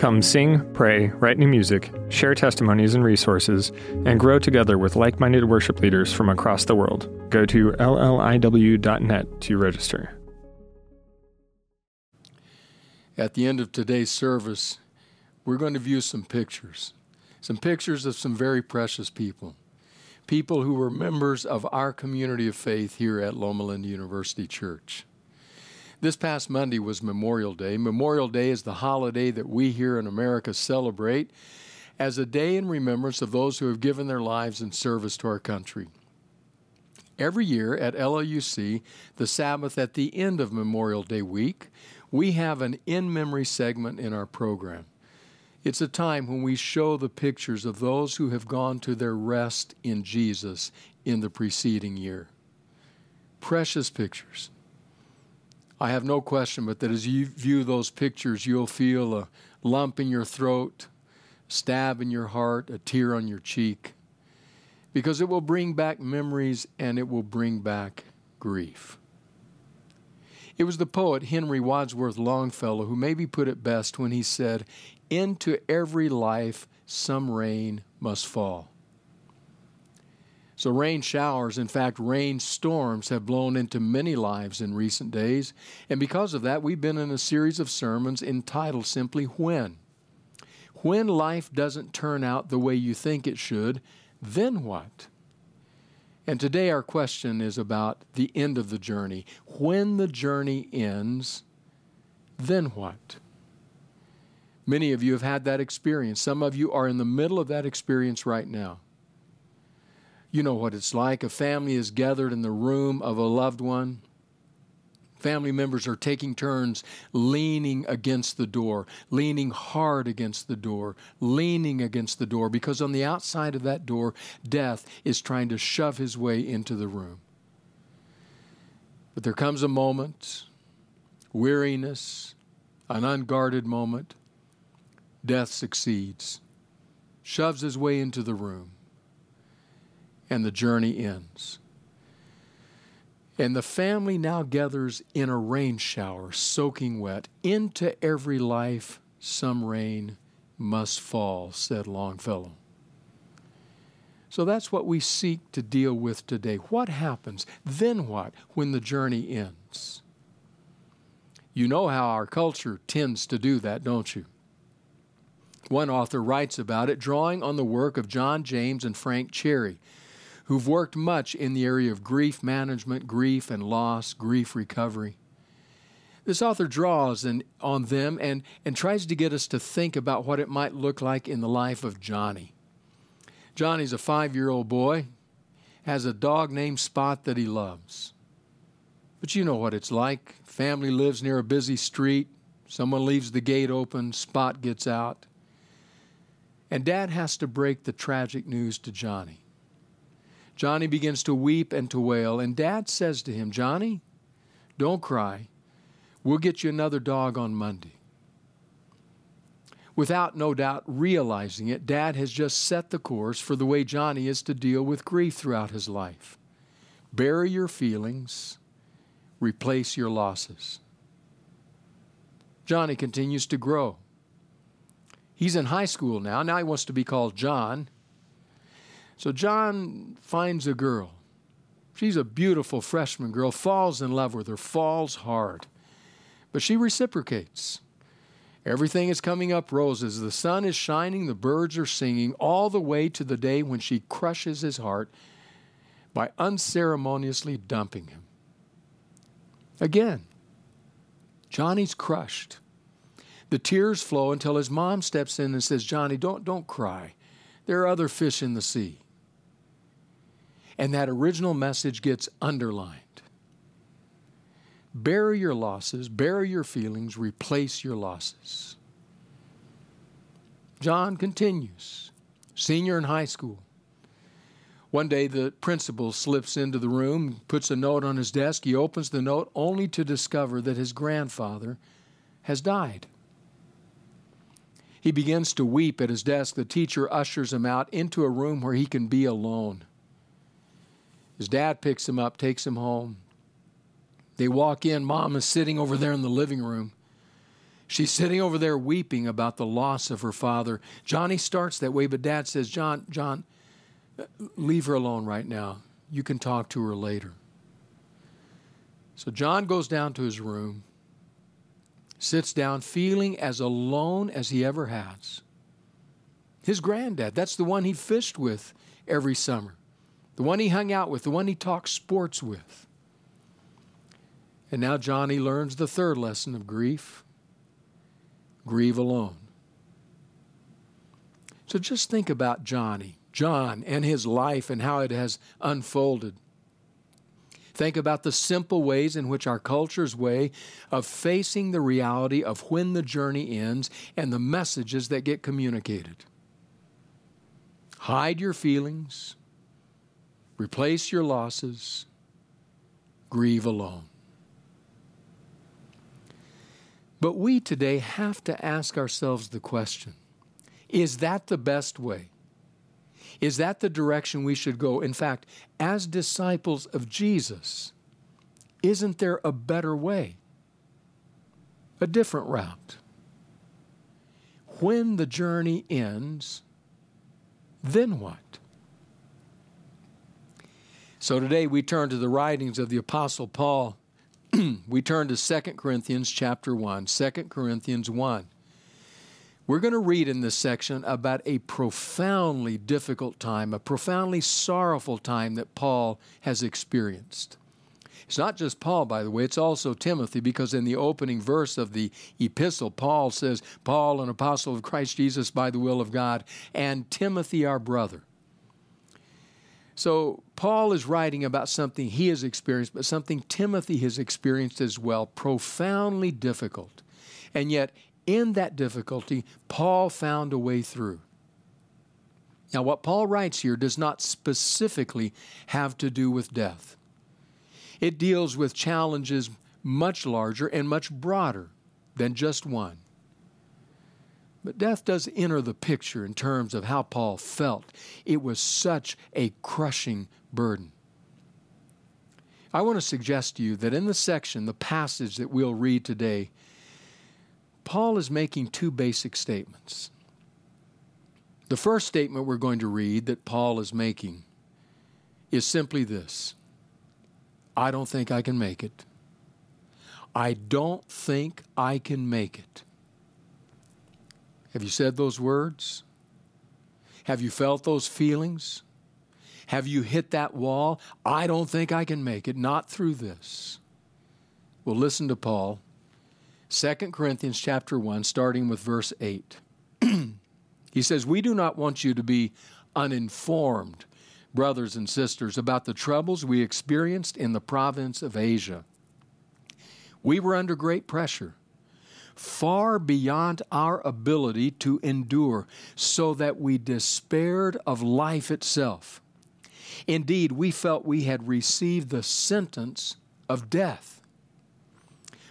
Come sing, pray, write new music, share testimonies and resources, and grow together with like minded worship leaders from across the world. Go to lliw.net to register. At the end of today's service, we're going to view some pictures, some pictures of some very precious people, people who were members of our community of faith here at Loma Linda University Church. This past Monday was Memorial Day. Memorial Day is the holiday that we here in America celebrate as a day in remembrance of those who have given their lives in service to our country. Every year at LLUC, the Sabbath at the end of Memorial Day week, we have an in memory segment in our program. It's a time when we show the pictures of those who have gone to their rest in Jesus in the preceding year. Precious pictures. I have no question but that as you view those pictures, you'll feel a lump in your throat, stab in your heart, a tear on your cheek, because it will bring back memories and it will bring back grief. It was the poet Henry Wadsworth Longfellow who maybe put it best when he said, Into every life some rain must fall. So, rain showers, in fact, rain storms, have blown into many lives in recent days. And because of that, we've been in a series of sermons entitled simply When. When life doesn't turn out the way you think it should, then what? And today our question is about the end of the journey. When the journey ends, then what? Many of you have had that experience. Some of you are in the middle of that experience right now. You know what it's like. A family is gathered in the room of a loved one Family members are taking turns leaning against the door, leaning hard against the door, leaning against the door, because on the outside of that door, death is trying to shove his way into the room. But there comes a moment, weariness, an unguarded moment, death succeeds, shoves his way into the room, and the journey ends. And the family now gathers in a rain shower, soaking wet. Into every life some rain must fall, said Longfellow. So that's what we seek to deal with today. What happens? Then what when the journey ends? You know how our culture tends to do that, don't you? One author writes about it, drawing on the work of John James and Frank Cherry who've worked much in the area of grief management, grief and loss, grief recovery. This author draws in, on them and, and tries to get us to think about what it might look like in the life of Johnny. Johnny's a five year old boy, has a dog named Spot that he loves. But you know what it's like. Family lives near a busy street, someone leaves the gate open, Spot gets out. And dad has to break the tragic news to Johnny. Johnny begins to weep and to wail, and Dad says to him, Johnny, don't cry. We'll get you another dog on Monday. Without no doubt realizing it, Dad has just set the course for the way Johnny is to deal with grief throughout his life. Bury your feelings, replace your losses. Johnny continues to grow. He's in high school now. Now he wants to be called John. So John finds a girl. She's a beautiful freshman girl, falls in love with her, falls hard. But she reciprocates. Everything is coming up roses. The sun is shining, the birds are singing, all the way to the day when she crushes his heart by unceremoniously dumping him. Again, Johnny's crushed. The tears flow until his mom steps in and says, Johnny, don't, don't cry. There are other fish in the sea and that original message gets underlined. Bury your losses, bury your feelings, replace your losses. John continues, senior in high school. One day, the principal slips into the room, puts a note on his desk. He opens the note only to discover that his grandfather has died. He begins to weep at his desk. The teacher ushers him out into a room where he can be alone. His dad picks him up, takes him home. They walk in. Mom is sitting over there in the living room. She's sitting over there weeping about the loss of her father. Johnny starts that way, but dad says, John, John, leave her alone right now. You can talk to her later. So John goes down to his room, sits down, feeling as alone as he ever has. His granddad, that's the one he fished with every summer, the one he hung out with, the one he talked sports with. And now Johnny learns the third lesson of grief grieve alone. So just think about Johnny. John and his life and how it has unfolded. Think about the simple ways in which our culture's way of facing the reality of when the journey ends and the messages that get communicated. Hide your feelings, replace your losses, grieve alone. But we today have to ask ourselves the question is that the best way? Is that the direction we should go? In fact, as disciples of Jesus, isn't there a better way? A different route? When the journey ends, then what? So today we turn to the writings of the apostle Paul. we turn to 2 Corinthians chapter 1, 2 Corinthians 1. We're going to read in this section about a profoundly difficult time, a profoundly sorrowful time that Paul has experienced. It's not just Paul, by the way, it's also Timothy, because in the opening verse of the epistle, Paul says, Paul, an apostle of Christ Jesus by the will of God, and Timothy, our brother. So, Paul is writing about something he has experienced, but something Timothy has experienced as well, profoundly difficult. And yet, in that difficulty, Paul found a way through. Now, what Paul writes here does not specifically have to do with death. It deals with challenges much larger and much broader than just one. But death does enter the picture in terms of how Paul felt. It was such a crushing burden. I want to suggest to you that in the section, the passage that we'll read today, Paul is making two basic statements. The first statement we're going to read that Paul is making is simply this I don't think I can make it. I don't think I can make it. Have you said those words? Have you felt those feelings? Have you hit that wall? I don't think I can make it, not through this. Well, listen to Paul 2 Corinthians chapter 1 starting with verse 8. he says, "We do not want you to be uninformed, brothers and sisters, about the troubles we experienced in the province of Asia. We were under great pressure, far beyond our ability to endure, so that we despaired of life itself. Indeed, we felt we had received the sentence of death.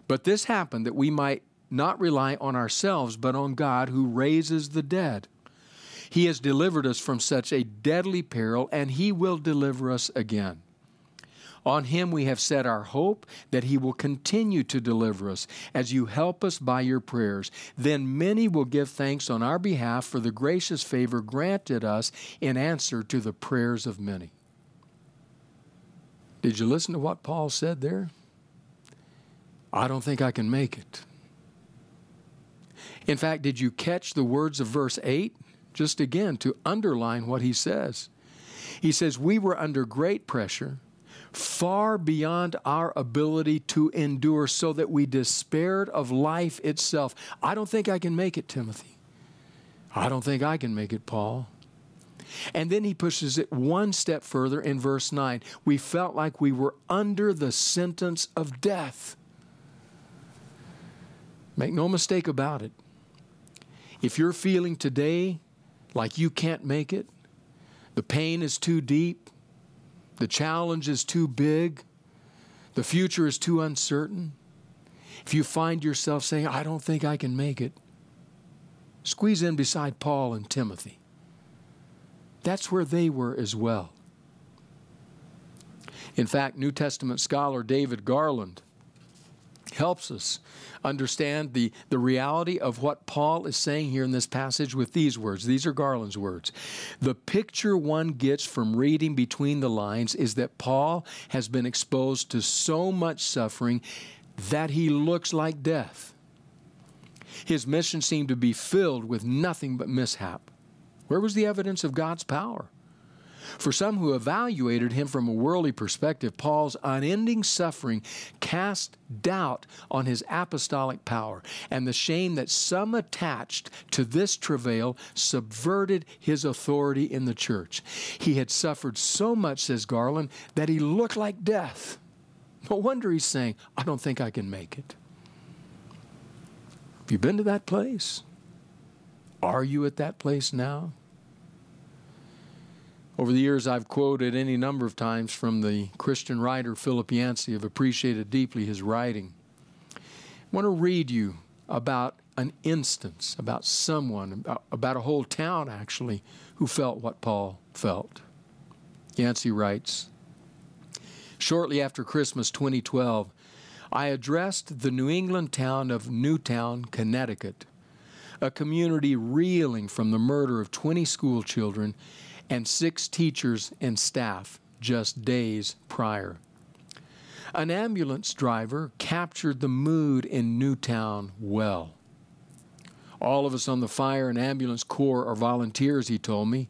But this happened that we might not rely on ourselves, but on God who raises the dead. He has delivered us from such a deadly peril, and He will deliver us again. On Him we have set our hope that He will continue to deliver us as you help us by your prayers. Then many will give thanks on our behalf for the gracious favor granted us in answer to the prayers of many. Did you listen to what Paul said there? I don't think I can make it. In fact, did you catch the words of verse 8? Just again to underline what he says. He says, We were under great pressure, far beyond our ability to endure, so that we despaired of life itself. I don't think I can make it, Timothy. I don't think I can make it, Paul. And then he pushes it one step further in verse 9. We felt like we were under the sentence of death. Make no mistake about it. If you're feeling today like you can't make it, the pain is too deep, the challenge is too big, the future is too uncertain, if you find yourself saying, I don't think I can make it, squeeze in beside Paul and Timothy. That's where they were as well. In fact, New Testament scholar David Garland helps us understand the, the reality of what Paul is saying here in this passage with these words. These are Garland's words. The picture one gets from reading between the lines is that Paul has been exposed to so much suffering that he looks like death. His mission seemed to be filled with nothing but mishap. Where was the evidence of God's power? For some who evaluated him from a worldly perspective, Paul's unending suffering cast doubt on his apostolic power, and the shame that some attached to this travail subverted his authority in the church. He had suffered so much, says Garland, that he looked like death. No wonder he's saying, I don't think I can make it. Have you been to that place? Are you at that place now? Over the years, I've quoted any number of times from the Christian writer Philip Yancey. I've appreciated deeply his writing. I want to read you about an instance, about someone, about, a whole town actually, who felt what Paul felt. Yancey writes Shortly after Christmas 2012, I addressed the New England town of Newtown, Connecticut, a community reeling from the murder of 20 school children and six teachers and staff just days prior. An ambulance driver captured the mood in Newtown well. All of us on the fire and ambulance corps are volunteers, he told me.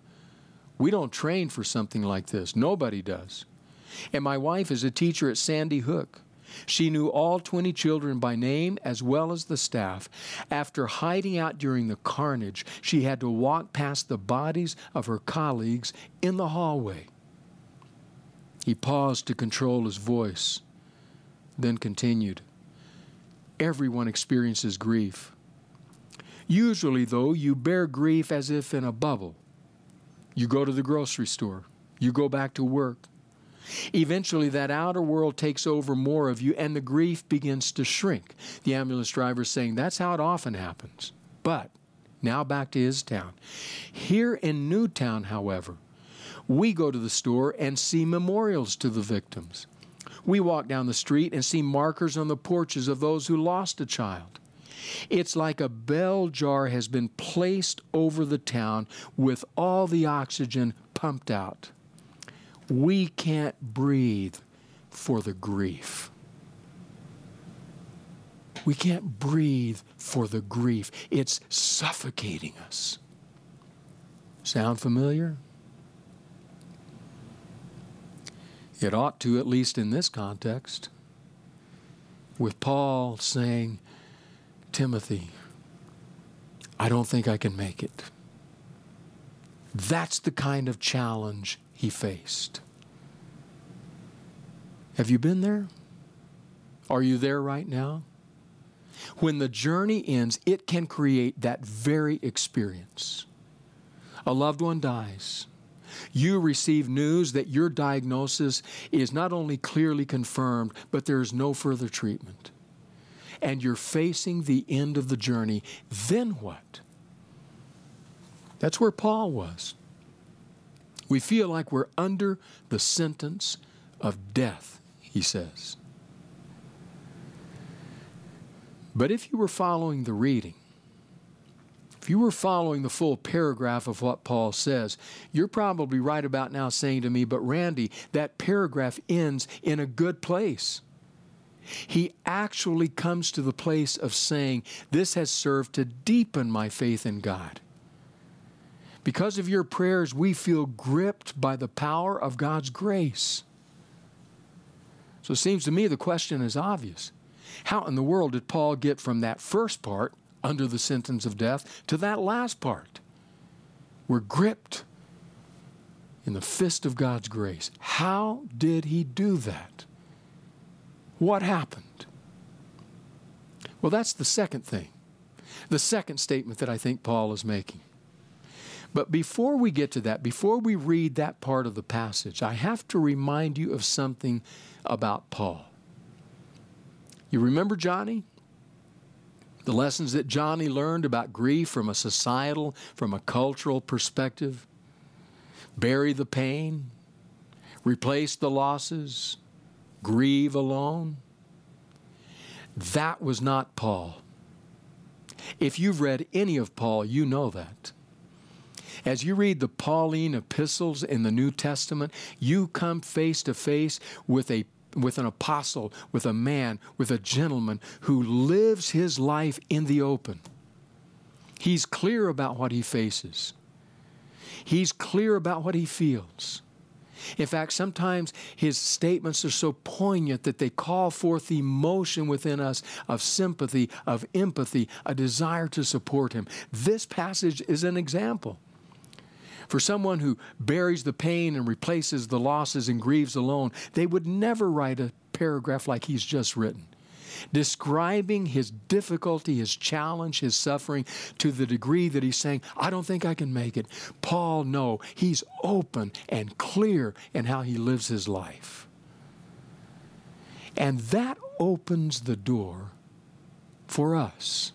We don't train for something like this. Nobody does. And my wife is a teacher at Sandy Hook. She knew all 20 children by name as well as the staff. After hiding out during the carnage, she had to walk past the bodies of her colleagues in the hallway. He paused to control his voice, then continued. Everyone experiences grief. Usually, though, you bear grief as if in a bubble. You go to the grocery store, you go back to work, Eventually, that outer world takes over more of you and the grief begins to shrink. The ambulance driver is saying that's how it often happens. But now back to his town. Here in Newtown, however, we go to the store and see memorials to the victims. We walk down the street and see markers on the porches of those who lost a child. It's like a bell jar has been placed over the town with all the oxygen pumped out. We can't breathe for the grief. We can't breathe for the grief. It's suffocating us. Sound familiar? It ought to, at least in this context, with Paul saying, Timothy, I don't think I can make it. That's the kind of challenge he faced. Have you been there? Are you there right now? When the journey ends, it can create that very experience. A loved one dies. You receive news that your diagnosis is not only clearly confirmed, but there is no further treatment. And you're facing the end of the journey. Then what? That's where Paul was. We feel like we're under the sentence of death, he says. But if you were following the reading, if you were following the full paragraph of what Paul says, you're probably right about now saying to me, but Randy, that paragraph ends in a good place. He actually comes to the place of saying, This has served to deepen my faith in God. Because of your prayers, we feel gripped by the power of God's grace. So it seems to me the question is obvious. How in the world did Paul get from that first part, under the sentence of death, to that last part? We're gripped in the fist of God's grace. How did he do that? What happened? Well, that's the second thing, the second statement that I think Paul is making. But before we get to that, before we read that part of the passage, I have to remind you of something about Paul. You remember Johnny? The lessons that Johnny learned about grief from a societal, from a cultural perspective. Bury the pain, replace the losses, grieve alone. That was not Paul. If you've read any of Paul, you know that. As you read the Pauline epistles in the New Testament, you come face to face with a with an apostle, with a man, with a gentleman who lives his life in the open. He's clear about what he faces. He's clear about what he feels. In fact, sometimes his statements are so poignant that they call forth emotion within us of sympathy, of empathy, a desire to support him. This passage is an example. For someone who buries the pain and replaces the losses and grieves alone, they would never write a paragraph like he's just written. Describing his difficulty, his challenge, his suffering to the degree that he's saying, I don't think I can make it. Paul, no, he's open and clear in how he lives his life. And that opens the door for us.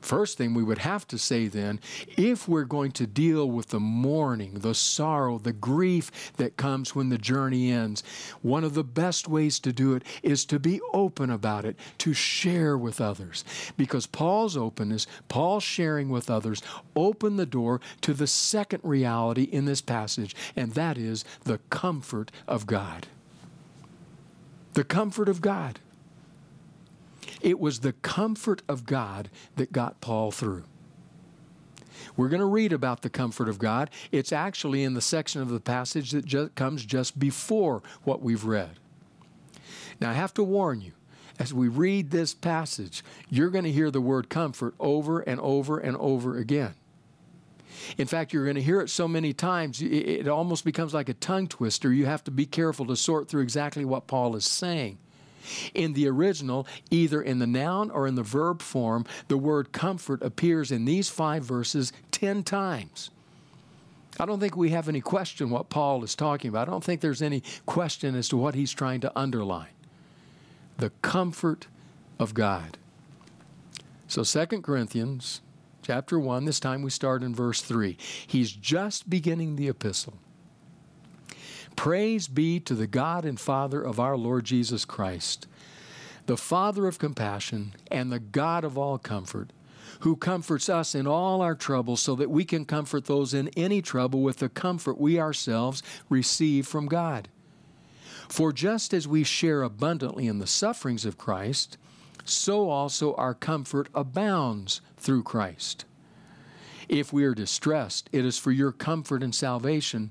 First thing we would have to say then, if we're going to deal with the mourning, the sorrow, the grief that comes when the journey ends, one of the best ways to do it is to be open about it, to share with others. Because Paul's openness, Paul's sharing with others, open the door to the second reality in this passage, and that is the comfort of God. The comfort of God. It was the comfort of God that got Paul through. We're going to read about the comfort of God. It's actually in the section of the passage that comes just before what we've read. Now, I have to warn you, as we read this passage, you're going to hear the word comfort over and over and over again. In fact, you're going to hear it so many times, it almost becomes like a tongue twister. You have to be careful to sort through exactly what Paul is saying. In the original, either in the noun or in the verb form, the word comfort appears in these five verses 10 times. I don't think we have any question what Paul is talking about. I don't think there's any question as to what he's trying to underline. The comfort of God. So 2 Corinthians chapter 1, this time we start in verse 3. He's just beginning the epistle. Praise be to the God and Father of our Lord Jesus Christ, the Father of compassion and the God of all comfort, who comforts us in all our troubles so that we can comfort those in any trouble with the comfort we ourselves receive from God. For just as we share abundantly in the sufferings of Christ, so also our comfort abounds through Christ. If we are distressed, it is for your comfort and salvation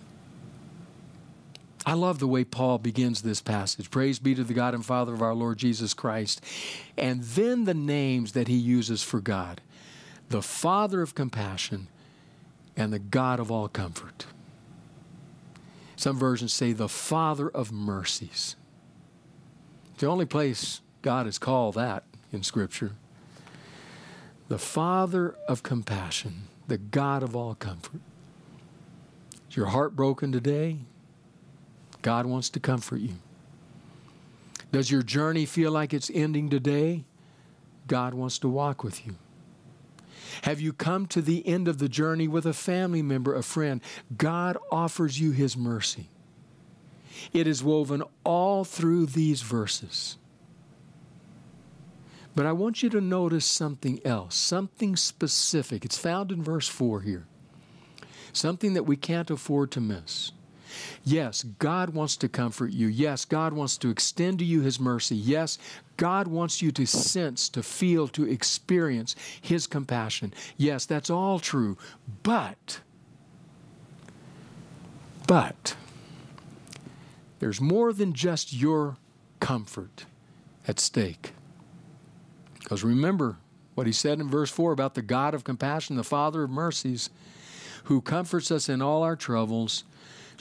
I love the way Paul begins this passage. Praise be to the God and Father of our Lord Jesus Christ. And then the names that he uses for God the Father of compassion and the God of all comfort. Some versions say the Father of mercies. It's the only place God is called that in Scripture. The Father of compassion, the God of all comfort. Is your heart broken today? God wants to comfort you. Does your journey feel like it's ending today? God wants to walk with you. Have you come to the end of the journey with a family member, a friend? God offers you His mercy. It is woven all through these verses. But I want you to notice something else, something specific. It's found in verse 4 here. Something that we can't afford to miss. Yes, God wants to comfort you. Yes, God wants to extend to you His mercy. Yes, God wants you to sense, to feel, to experience His compassion. Yes, that's all true. But, but, there's more than just your comfort at stake. Because remember what he said in verse 4 about the God of compassion, the Father of mercies, who comforts us in all our troubles,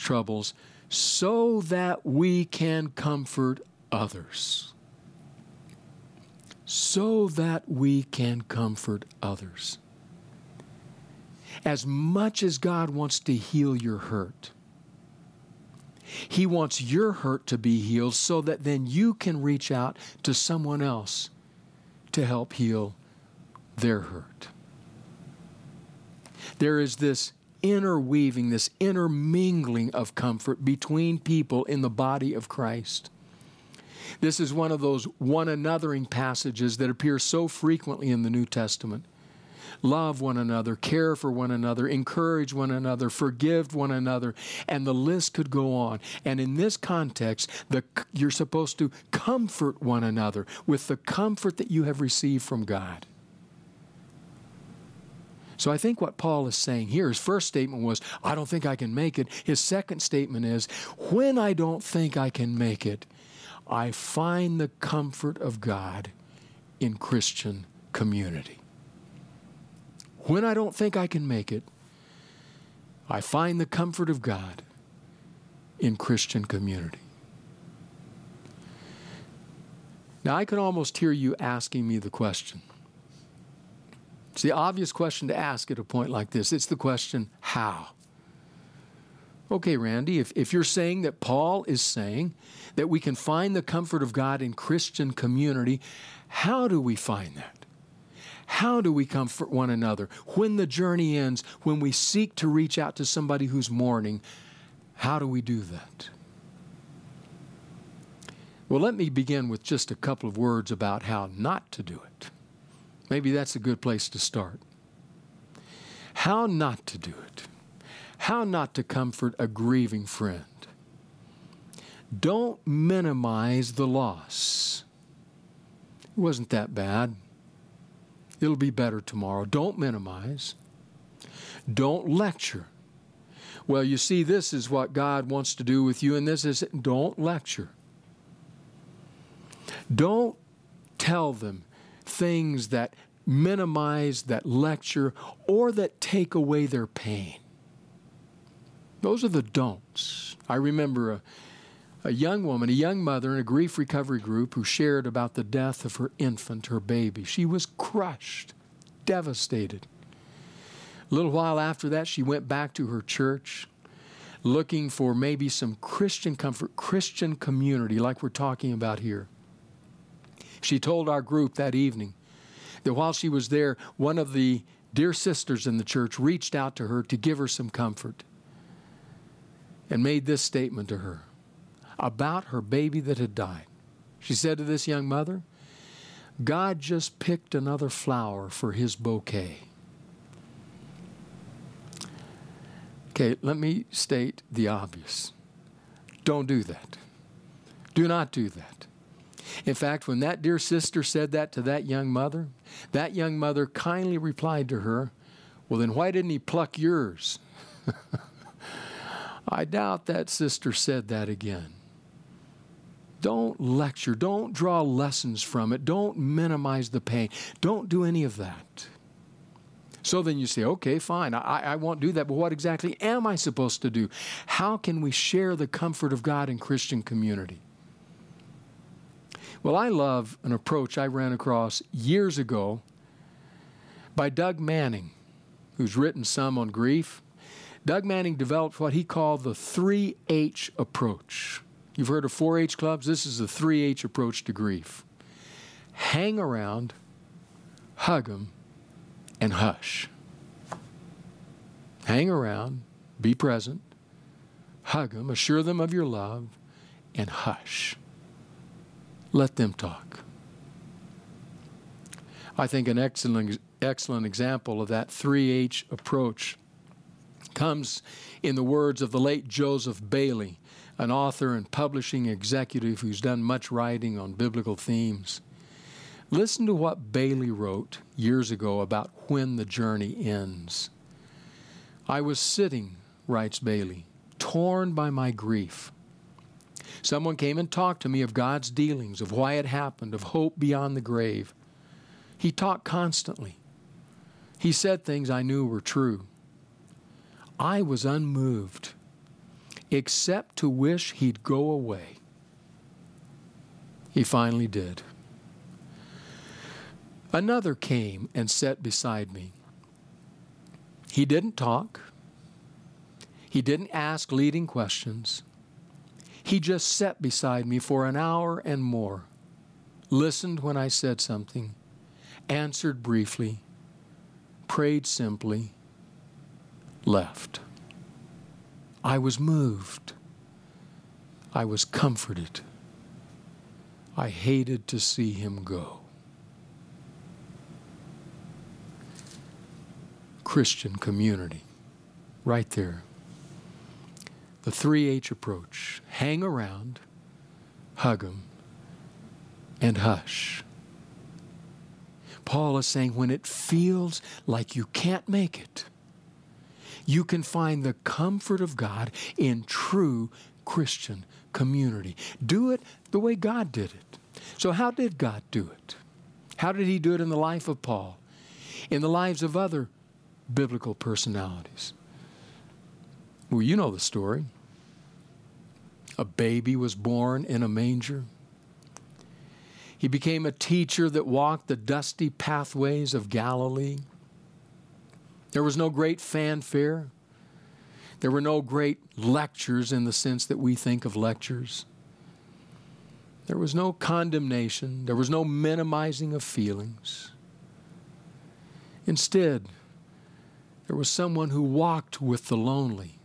troubles, so that we can comfort others. So that we can comfort others. As much as God wants to heal your hurt, He wants your hurt to be healed so that then you can reach out to someone else to help heal their hurt. There is this interweaving, this intermingling of comfort between people in the body of Christ. This is one of those one anothering passages that appear so frequently in the New Testament. Love one another, care for one another, encourage one another, forgive one another, and the list could go on. And in this context, the, you're supposed to comfort one another with the comfort that you have received from God. So I think what Paul is saying here, his first statement was, I don't think I can make it. His second statement is, when I don't think I can make it, I find the comfort of God in Christian community. When I don't think I can make it, I find the comfort of God in Christian community. Now, I can almost hear you asking me the question it's the obvious question to ask at a point like this. It's the question, how? Okay, Randy, if, if you're saying that Paul is saying that we can find the comfort of God in Christian community, how do we find that? How do we comfort one another? When the journey ends, when we seek to reach out to somebody who's mourning, how do we do that? Well, let me begin with just a couple of words about how not to do it. Maybe that's a good place to start. How not to do it. How not to comfort a grieving friend. Don't minimize the loss. It wasn't that bad. It'll be better tomorrow. Don't minimize. Don't lecture. Well, you see, this is what God wants to do with you, and this is don't lecture. Don't tell them things that minimize, that lecture, or that take away their pain. Those are the don'ts. I remember a, a young woman, a young mother in a grief recovery group who shared about the death of her infant, her baby. She was crushed, devastated. A little while after that, she went back to her church looking for maybe some Christian comfort, Christian community like we're talking about here. She told our group that evening that while she was there, one of the dear sisters in the church reached out to her to give her some comfort and made this statement to her about her baby that had died. She said to this young mother, God just picked another flower for his bouquet. Okay, let me state the obvious. Don't do that. Do not do that. In fact, when that dear sister said that to that young mother, that young mother kindly replied to her, Well, then why didn't he pluck yours? I doubt that sister said that again. Don't lecture. Don't draw lessons from it. Don't minimize the pain. Don't do any of that. So then you say, okay, fine, I, I won't do that, but what exactly am I supposed to do? How can we share the comfort of God in Christian community? Well, I love an approach I ran across years ago by Doug Manning, who's written some on grief. Doug Manning developed what he called the 3H approach. You've heard of 4 H clubs? This is the 3H approach to grief hang around, hug them, and hush. Hang around, be present, hug them, assure them of your love, and hush. Let them talk. I think an excellent, excellent example of that 3H approach comes in the words of the late Joseph Bayly, an author and publishing executive who's done much writing on biblical themes. Listen to what Bayly wrote years ago about when the journey ends. I was sitting, writes Bayly, torn by my grief Someone came and talked to me of God's dealings, of why it happened, of hope beyond the grave. He talked constantly. He said things I knew were true. I was unmoved, except to wish he'd go away. He finally did. Another came and sat beside me. He didn't talk. He didn't ask leading questions. He just sat beside me for an hour and more, listened when I said something, answered briefly, prayed simply, left. I was moved. I was comforted. I hated to see him go. Christian community, right there. The 3H approach hang around, hug them, and hush. Paul is saying when it feels like you can't make it, you can find the comfort of God in true Christian community. Do it the way God did it. So, how did God do it? How did He do it in the life of Paul? In the lives of other biblical personalities? Well, you know the story. A baby was born in a manger. He became a teacher that walked the dusty pathways of Galilee. There was no great fanfare. There were no great lectures in the sense that we think of lectures. There was no condemnation. There was no minimizing of feelings. Instead, there was someone who walked with the lonely,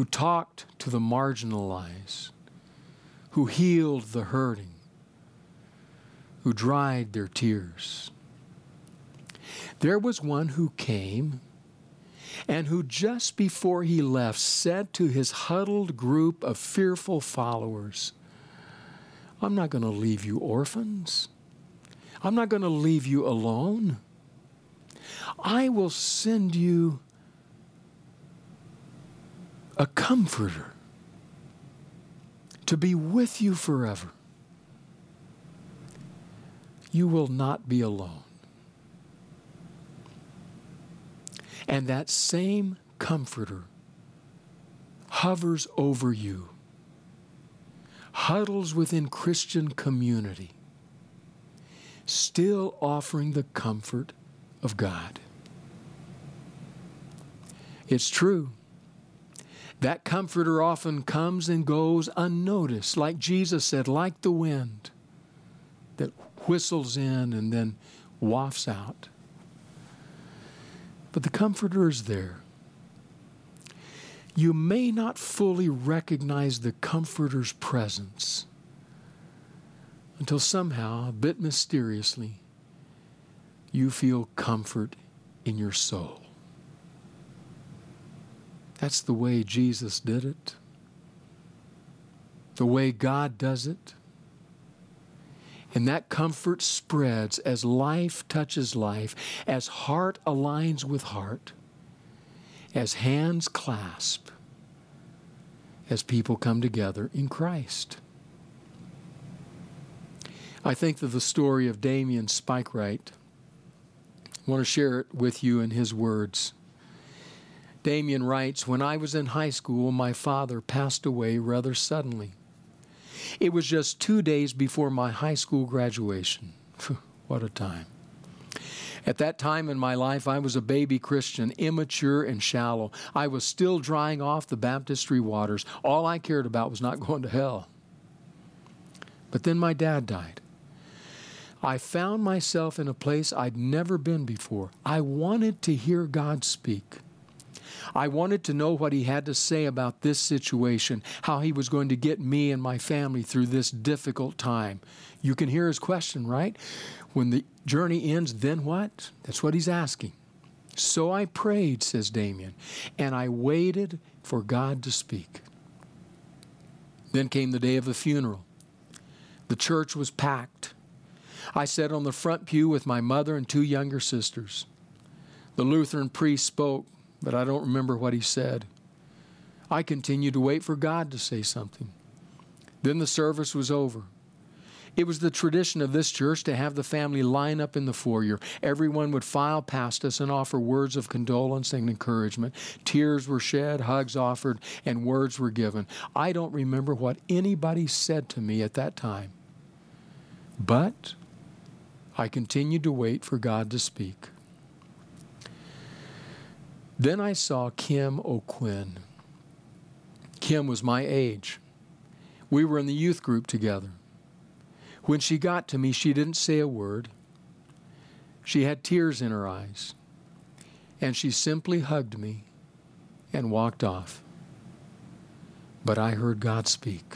who talked to the marginalized, who healed the hurting, who dried their tears. There was one who came and who just before he left said to his huddled group of fearful followers, I'm not going to leave you orphans. I'm not going to leave you alone. I will send you a comforter to be with you forever. You will not be alone. And that same comforter hovers over you, huddles within Christian community, still offering the comfort of God. It's true. That comforter often comes and goes unnoticed, like Jesus said, like the wind that whistles in and then wafts out. But the comforter is there. You may not fully recognize the comforter's presence until somehow, a bit mysteriously, you feel comfort in your soul. That's the way Jesus did it, the way God does it. And that comfort spreads as life touches life, as heart aligns with heart, as hands clasp, as people come together in Christ. I think of the story of Damien Spikewright I want to share it with you in his words. Damien writes When I was in high school, my father passed away rather suddenly. It was just two days before my high school graduation. what a time. At that time in my life, I was a baby Christian, immature and shallow. I was still drying off the baptistry waters. All I cared about was not going to hell. But then my dad died. I found myself in a place I'd never been before. I wanted to hear God speak. I wanted to know what He had to say about this situation, how He was going to get me and my family through this difficult time. You can hear His question, right? When the journey ends, then what? That's what He's asking. So I prayed, says Damien, and I waited for God to speak. Then came the day of the funeral. The church was packed. I sat on the front pew with my mother and two younger sisters. The Lutheran priest spoke, but I don't remember what he said. I continued to wait for God to say something. Then the service was over. It was the tradition of this church to have the family line up in the foyer. Everyone would file past us and offer words of condolence and encouragement. Tears were shed, hugs offered, and words were given. I don't remember what anybody said to me at that time. But I continued to wait for God to speak. Then I saw Kim O'Quinn. Kim was my age. We were in the youth group together. When she got to me, she didn't say a word. She had tears in her eyes. And she simply hugged me and walked off. But I heard God speak.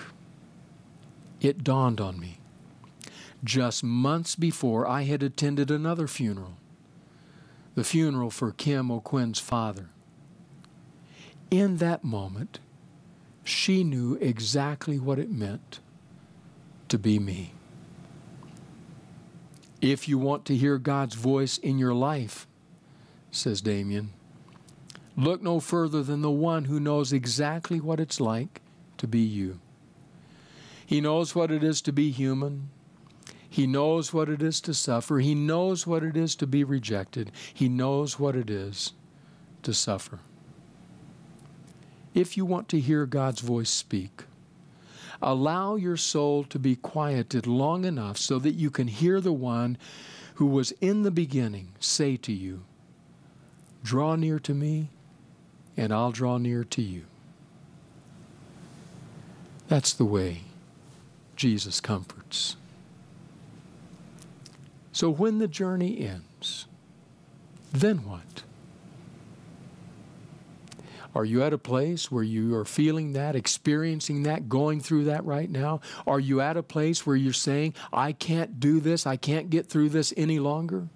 It dawned on me. Just months before, I had attended another funeral the funeral for Kim O'Quinn's father. In that moment, she knew exactly what it meant to be me. If you want to hear God's voice in your life, says Damien, look no further than the one who knows exactly what it's like to be you. He knows what it is to be human. He knows what it is to suffer. He knows what it is to be rejected. He knows what it is to suffer. If you want to hear God's voice speak, Allow your soul to be quieted long enough so that you can hear the one who was in the beginning say to you, Draw near to me, and I'll draw near to you. That's the way Jesus comforts. So when the journey ends, then what? Are you at a place where you are feeling that, experiencing that, going through that right now? Are you at a place where you're saying, I can't do this, I can't get through this any longer?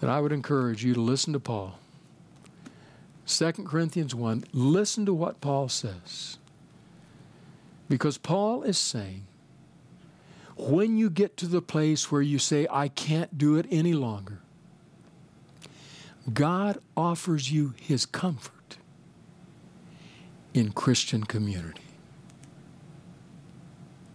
Then I would encourage you to listen to Paul. 2 Corinthians 1, listen to what Paul says. Because Paul is saying, when you get to the place where you say, I can't do it any longer, God offers you his comfort in Christian community.